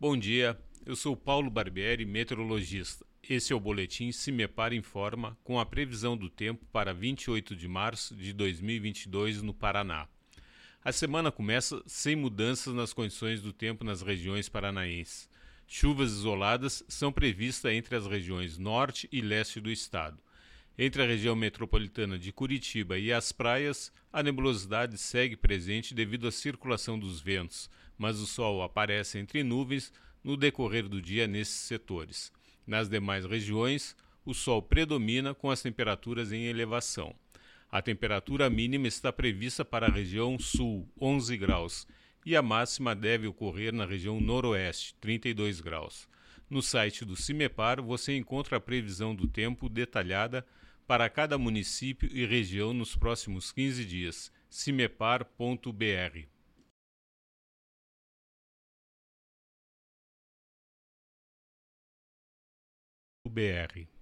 Bom dia, eu sou Paulo Barbieri, meteorologista. Esse é o boletim Se Me Para Informa com a previsão do tempo para 28 de março de 2022 no Paraná. A semana começa sem mudanças nas condições do tempo nas regiões paranaenses. Chuvas isoladas são previstas entre as regiões norte e leste do estado. Entre a região metropolitana de Curitiba e as praias, a nebulosidade segue presente devido à circulação dos ventos, mas o sol aparece entre nuvens no decorrer do dia nesses setores. Nas demais regiões, o sol predomina com as temperaturas em elevação. A temperatura mínima está prevista para a região sul, 11 graus, e a máxima deve ocorrer na região noroeste, 32 graus. No site do CIMEPAR você encontra a previsão do tempo detalhada para cada município e região nos próximos 15 dias. cimepar.br BR